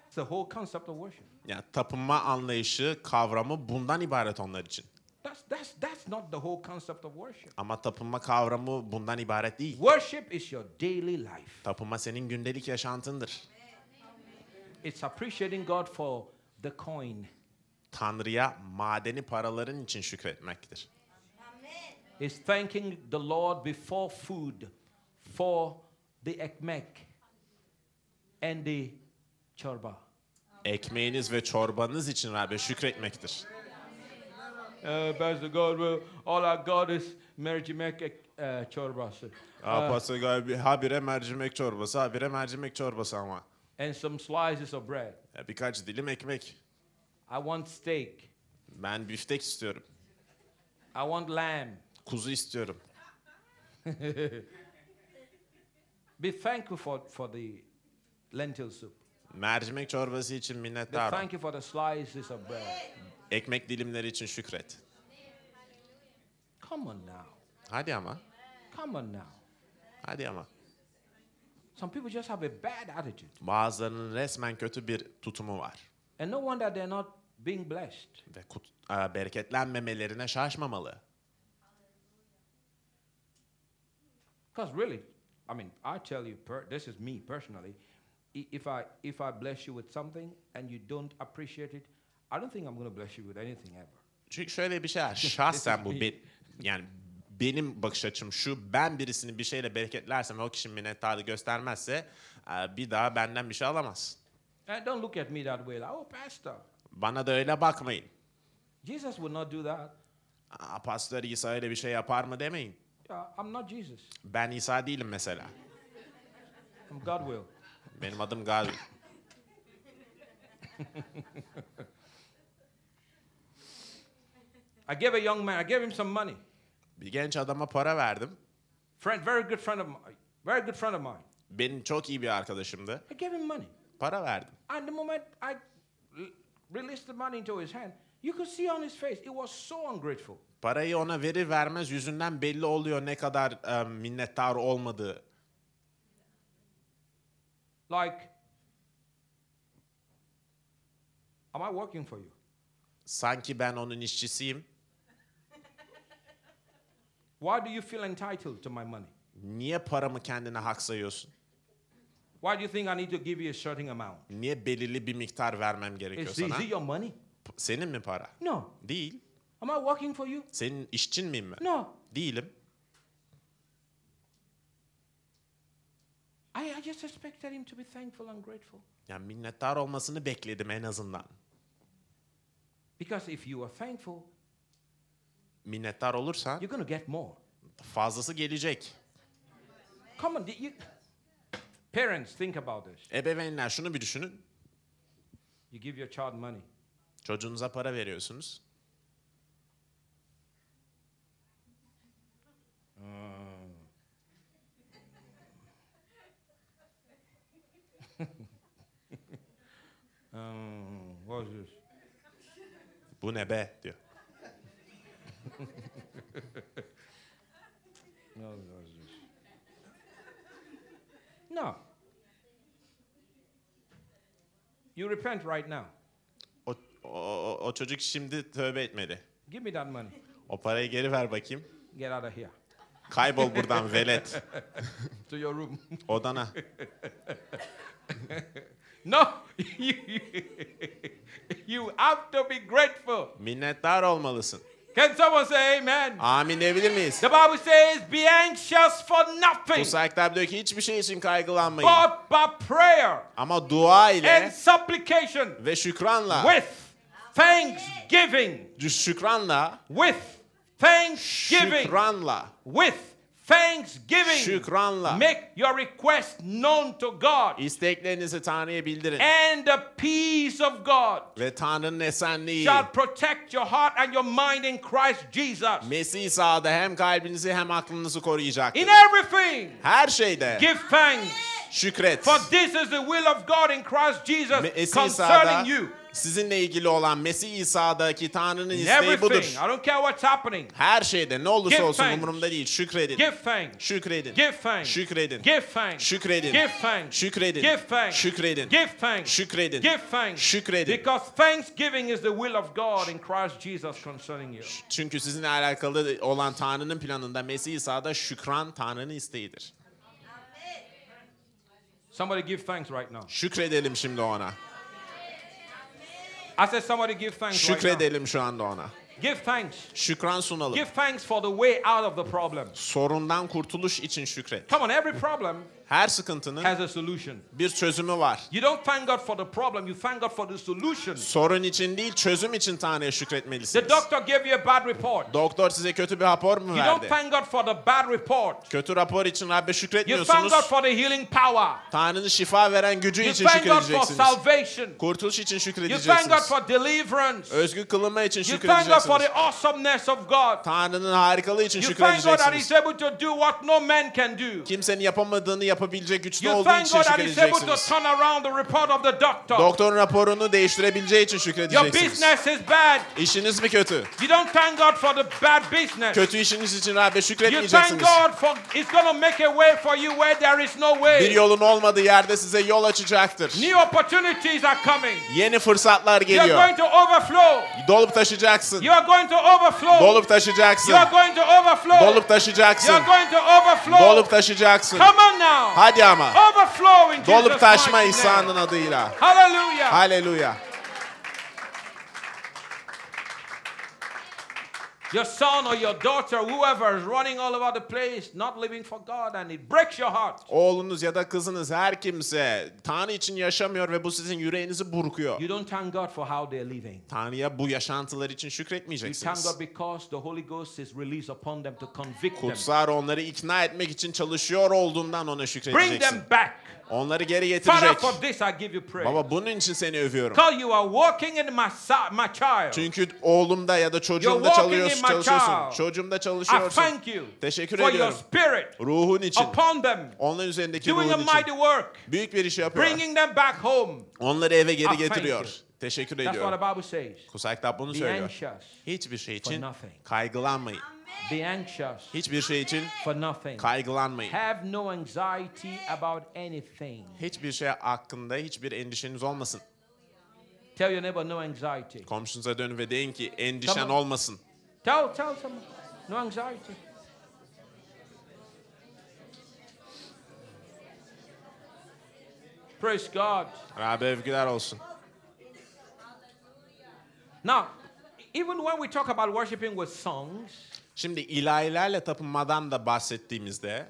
It's the whole concept of worship. Yani tapınma anlayışı, kavramı bundan ibaret onlar için. That's, that's, that's not the whole concept of worship. Ama tapınma kavramı bundan ibaret değil. Worship is your daily life. Tapınma senin gündelik yaşantındır. It's appreciating God for the coin. Tanrı'ya madeni paraların için şükretmektir. It's thanking the Lord before food for the ekmek and the chorba. Ekmeğiniz ve çorbanız için Rabbe şükretmektir. Uh, Pastor God, well, all I got is mercimek uh, çorbası. Aa, Pastor galiba habire mercimek çorbası, habire mercimek çorbası ama. And some slices of bread. Ya birkaç dilim ekmek. I want steak. Ben biftek istiyorum. I want lamb. Kuzu istiyorum. (laughs) Be thankful for, for the lentil soup. Mercimek çorbası için Be minnettar ol. thankful for the slices of bread. Ekmek dilimleri için şükret. Come on now. Hadi ama. Come on now. Hadi ama. Some people just have a bad attitude. Bazılarının resmen kötü bir tutumu var. And no wonder they're not being blessed. Ve kut, e, bereketlenmemelerine şaşmamalı. Because really, I mean, I tell you, per, this is me personally. If I if I bless you with something and you don't appreciate it, I don't think I'm going to bless you with anything ever. Çünkü şöyle bir şey var. (laughs) Şahsen bu be- yani benim bakış açım şu. Ben birisini bir şeyle bereketlersem ve o kişi minnettarlığı göstermezse e, bir daha benden bir şey alamaz. And don't look at me that way, like, oh, pastor. Bana da öyle bakmayın. Jesus would not do that. Aa, pastör İsa öyle bir şey yapar mı demeyin. Yeah, I'm not Jesus. Ben İsa değilim mesela. I'm God will. Benim adım Gavi. (laughs) I gave a young man, I gave him some money. Bir genç adama para verdim. Friend, very good friend of mine. very good friend of mine. Benim çok iyi bir arkadaşımdı. I gave him money. Para verdim. And the moment I released the money into his hand, you could see on his face, he was so ungrateful. Parayı ona verir vermez yüzünden belli oluyor ne kadar e, minnettar olmadığı. Like, am I working for you? Sanki ben onun işçisiyim. Why do you feel entitled to my money? Niye paramı kendine hak sayıyorsun? Why do you think I need to give you a certain amount? Niye belirli bir miktar vermem gerekiyor Is, is sana? it your money? P- Senin mi para? No. Değil. Am I working for you? Senin işçin miyim ben? No. Değilim. I, I just expected him to be thankful and grateful. Yani minnettar olmasını bekledim en azından. Because if you are thankful, Minnettar olursan you're going to get more. fazlası gelecek. Come on, you, parents, think about this. Ebeveynler şunu bir düşünün. You give your child money. Çocuğunuza para veriyorsunuz. (laughs) Um, what's this? Bu ne be diyor. No, what's this? No. You repent right now. O, o, o çocuk şimdi tövbe etmeli. Give me that money. O parayı geri ver bakayım. Get out of here. Kaybol buradan velet. (laughs) To your room. Odana. (laughs) no. (laughs) you, have to be grateful. Minnettar olmalısın. Can someone say amen? Amin diyebilir miyiz? The Bible says, be anxious for nothing, Kutsal kitap diyor ki hiçbir şey için kaygılanmayın. but by prayer Ama dua and ile supplication ve şükranla, with thanksgiving, şükranla, with thanksgiving, şükranla, with thanksgiving, şükranla make your request known to God, isteklerinizi Tanrı'ya bildirin. and the peace of God Ve Tanrı'nın esenliği shall protect your heart and your mind in Christ Jesus. Mesih İsa'da hem kalbinizi hem aklınızı koruyacaktır. In everything, Her şeyde give thanks, şükret. for this is the will of God in Christ Jesus concerning you. Sizinle ilgili olan Mesih İsa'daki Tanrı'nın isteği budur. I don't care what's happening. Her şeyde ne olursa Give olsun thanks. umurumda değil. Şükredin. Give thanks. Şükredin. Give thanks. Şükredin. Give thanks. Şükredin. Give thanks. Şükredin. Give thanks. Şükredin. Give thanks. Şükredin. Give thanks. Şükredin. Because thanksgiving is the will of God in Christ Jesus concerning you. Çünkü sizinle alakalı olan Tanrı'nın planında Mesih İsa'da şükran Tanrı'nın isteğidir. Somebody give thanks right now. Şükredelim şimdi ona. I said somebody give thanks right now. Şükredelim şu anda ona. Give thanks. Şükran sunalım. Give thanks for the way out of the problem. Sorundan kurtuluş için şükret. Come on, every problem Her sıkıntının has a solution. bir çözümü var. You don't thank God for the problem, you thank God for the solution. Sorun için değil, çözüm için Tanrı'ya The şükretmelisiniz. doctor gave you a bad report. Doktor size kötü bir rapor mu You don't verdi? thank God for the bad report. Kötü rapor için Rabbe You thank şükretmiyorsunuz. God for the healing power. Tanrı'nın şifa veren gücü You için thank God for şükredeceksiniz. salvation. Kurtuluş için You thank God şükredeceksiniz. for deliverance. Özgür kılınma için You thank God for şükredeceksiniz. the awesomeness of God. Tanrı'nın harikalığı için You thank God that şükredeceksiniz. He's able to do what no man can do. Kimsenin yapamadığını yapabilecek güçte You olduğu için şükredeceksiniz. Doktorun raporunu değiştirebileceği için şükredeceksiniz. İşiniz mi kötü? You don't thank God for the bad business. Kötü işiniz için Rabbe You thank şükretmeyeceksiniz. God for going to make a way for you where there is no Bir way. yolun olmadığı yerde size yol açacaktır. New opportunities are coming. Yeni fırsatlar You are geliyor. going to overflow. Dolup taşıyacaksın. You are going to overflow. Dolup taşıyacaksın. You are going to overflow. Dolup You taşıyacaksın. are going to overflow. Dolup taşıyacaksın. Come on now. Hadi ama. Dolup taşma İsa'nın adıyla. Hallelujah. Haleluya. Your son or your daughter, whoever is running all over the place, not living for God, and it breaks your heart. Oğlunuz ya da kızınız her kimse Tanrı için yaşamıyor ve bu sizin yüreğinizi burkuyor. You don't thank God for how they're living. Tanrı'ya bu yaşantılar için You thank şükretmeyeceksiniz. God because the Holy Ghost is released upon them to convict them. Kutsar onları ikna etmek için çalışıyor olduğundan ona Bring şükredeceksin. them back. Onları geri Father, getirecek. for this I give you praise. Baba bunun için seni övüyorum. Because you are walking in my, my child. Çünkü oğlumda ya da çocuğumda çalışıyorsun, çalışıyorsun. Çocuğumda I çalışıyorsun. thank you Teşekkür for your ediyorum. spirit Ruhun için. upon them, Onların üzerindeki doing ruhun mighty için. work, Büyük bir iş yapıyor. bringing them back home. Onları eve I geri thank getiriyor. Teşekkür That's what the ediyorum. Bible says. Kutsal kitap bunu Be söylüyor. Hiçbir şey için kaygılanmayın. Be anxious Hiçbir şey için for nothing. kaygılanmayın. Have no anxiety about anything. Hiçbir şey hakkında hiçbir endişeniz olmasın. Tell your neighbor no anxiety. Komşunuza dönün ve deyin ki endişen Tamam. olmasın. Tell, tell someone no anxiety. Praise God. Rabbe övgüler olsun. Now, even when we talk about worshiping with songs, Şimdi ilahilerle tapınmadan da bahsettiğimizde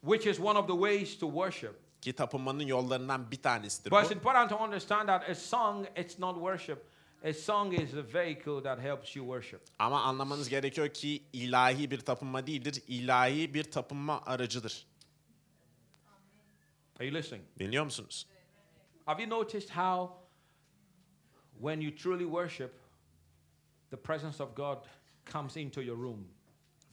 which is one of the ways to worship, ki tapınmanın yollarından bir tanesidir but it's important to understand that a song, it's not worship. A song is a vehicle that helps you worship. Ama anlamanız gerekiyor ki ilahi bir tapınma değildir. ilahi bir tapınma aracıdır. Are you listening? Dinliyor musunuz? Have you noticed how, when you truly worship, the presence of God comes into your room?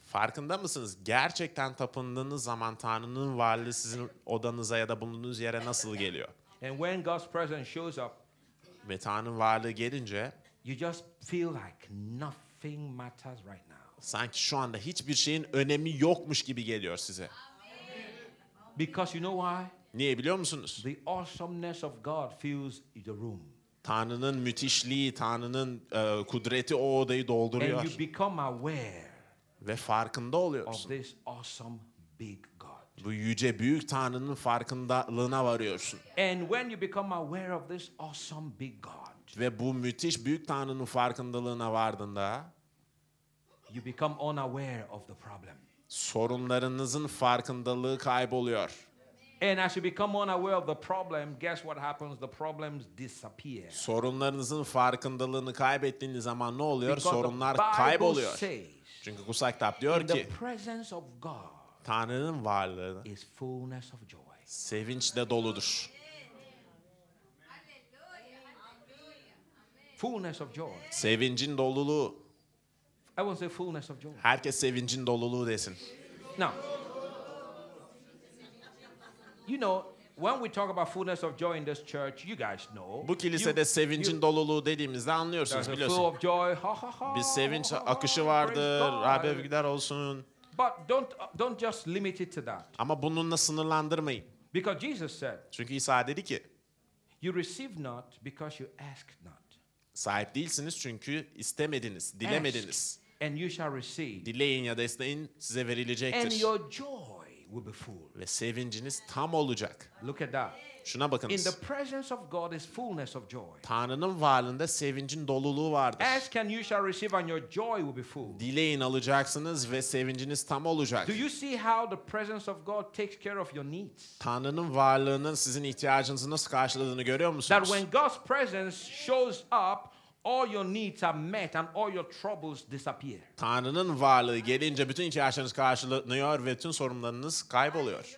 Farkında mısınız? Gerçekten tapındığınız zaman Tanrı'nın varlığı sizin odanıza ya da bulunduğunuz yere nasıl geliyor? And when God's presence shows up, Ve Tanrı'nın varlığı gelince you just feel like nothing matters right now. sanki şu anda hiçbir şeyin önemi yokmuş gibi geliyor size. Because you know why? Niye biliyor musunuz? The awesomeness of God fills the room. Tanrı'nın müthişliği, Tanrı'nın e, kudreti o odayı dolduruyor. And you become aware Ve farkında of oluyorsun. this awesome big God. Bu yüce büyük Tanrı'nın farkındalığına varıyorsun. And when you become aware of this awesome big God, Ve bu müthiş büyük Tanrı'nın farkındalığına vardığında you become unaware of the problem. sorunlarınızın farkındalığı kayboluyor. And as you become unaware of the problem, guess what happens? The problems disappear. Sorunlarınızın farkındalığını kaybettiğiniz zaman ne oluyor? Because Sorunlar kayboluyor. says, Çünkü kutsal kitap diyor ki Tanrı'nın varlığı is fullness of joy. sevinçle doludur. Fullness of joy. Sevincin doluluğu. Won't say fullness of joy. Herkes sevincin doluluğu desin. Now, you know, when we talk about fullness of joy in this church, you guys know. Bu kilisede sevincin doluluğu dediğimizde anlıyorsunuz There's a biliyorsun. flow of joy. Ha ha ha. Bir sevinç akışı vardır. Övgüler olsun. But don't don't just limit it to that. Ama bununla sınırlandırmayın. Because Jesus said, Çünkü İsa dedi ki You receive not because you ask not. sahip değilsiniz çünkü istemediniz, dilemediniz. Ask, and you shall receive. Dileyin ya da isteyin size And verilecektir. your joy will be full. Ve sevinciniz tam olacak. Look at that. Şuna In bakınız. the presence of God is fullness of joy. Tanrı'nın varlığında sevincin doluluğu vardır. Ask and you shall receive, and your joy will be full. Dileyin alacaksınız ve sevinciniz tam olacak. Do you see how the presence of God takes care of your needs? Tanrı'nın varlığının sizin ihtiyacınızı nasıl karşıladığını görüyor That musunuz? when God's presence shows up, all your needs are met and all your troubles disappear. Tanrı'nın varlığı gelince bütün ihtiyaçlarınız karşılanıyor ve bütün sorunlarınız kayboluyor.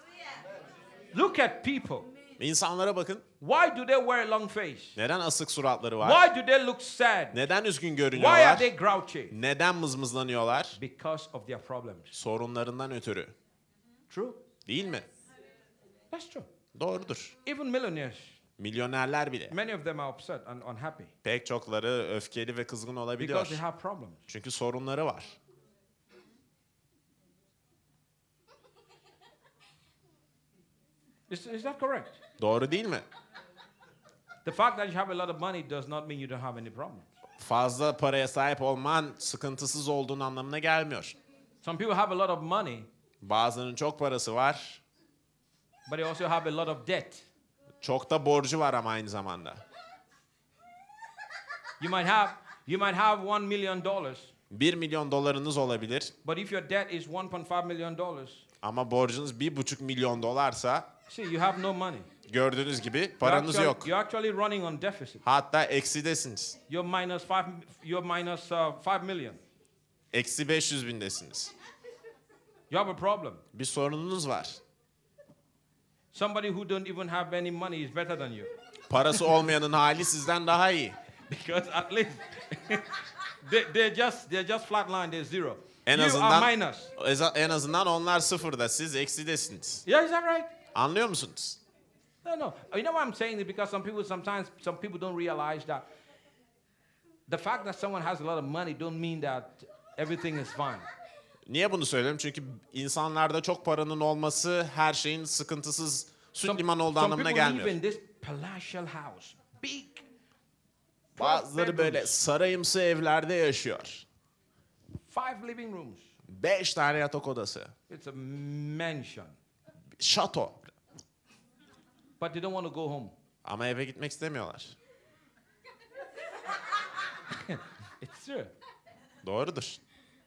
Look at people. İnsanlara bakın. Why do they wear a long face? Neden asık suratları var? Why do they look sad? Neden üzgün Why are görünüyorlar? they grouchy? Neden mızmızlanıyorlar? Because of their problems. Sorunlarından ötürü. True. Değil mi? That's true. Doğrudur. Even millionaires, Milyonerler bile. many of them are upset and unhappy Pek çokları öfkeli ve kızgın olabiliyor. because they have problems. Çünkü sorunları var. Is, is that correct? Doğru değil mi? The fact that you have a lot of money does not mean you don't have any problems. Fazla paraya sahip olman sıkıntısız olduğun anlamına gelmiyor. Some people have a lot of money, Bazılarının çok parası var. but they also have a lot of debt. Çok da borcu var ama aynı zamanda. You might have you might have one million dollars, 1 milyon dolarınız olabilir but if your debt is 1.5 million dollars, ama borcunuz 1,5 milyon dolarsa see you have no money. gördüğünüz gibi You're paranız actually, yok. You're actually running on deficit. Hatta eksidesiniz. You're minus five. You're minus uh, five million. Eksi 500 bindesiniz. You have a problem. Bir sorununuz var. Somebody who don't even have any money is better than you. Parası olmayanın hali sizden daha iyi. Because at least (laughs) they, they're just they're just flatline, they're zero. En you azından are minus. en azından onlar sıfırda, siz eksidesiniz. Yeah, is that right? Anlıyor musunuz? No, no. You know why I'm saying this? Because some people sometimes some people don't realize that the fact that someone has a lot of money don't mean that everything is fine. Niye bunu söylüyorum? Çünkü insanlarda çok paranın olması her şeyin sıkıntısız süt liman olduğu anlamına gelmiyor. Bazıları böyle sarayımsı evlerde yaşıyor. five living rooms. Beş tane yatak odası. It's a mansion, Şato. but they don't want to go home. Ama eve gitmek istemiyorlar. (laughs) It's true. Doğrudur.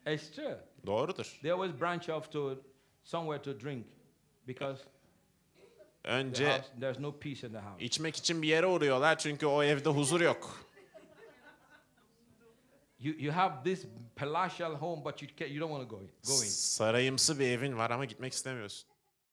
It's true. Doğrudur. They always branch off to somewhere to drink because the Önce house, there's no peace in the house. içmek için bir yere uğruyorlar çünkü o evde huzur yok. You, you have this palatial home, but you, ca you don't want to go, go in. Sarayımsı bir evin var ama gitmek istemiyorsun.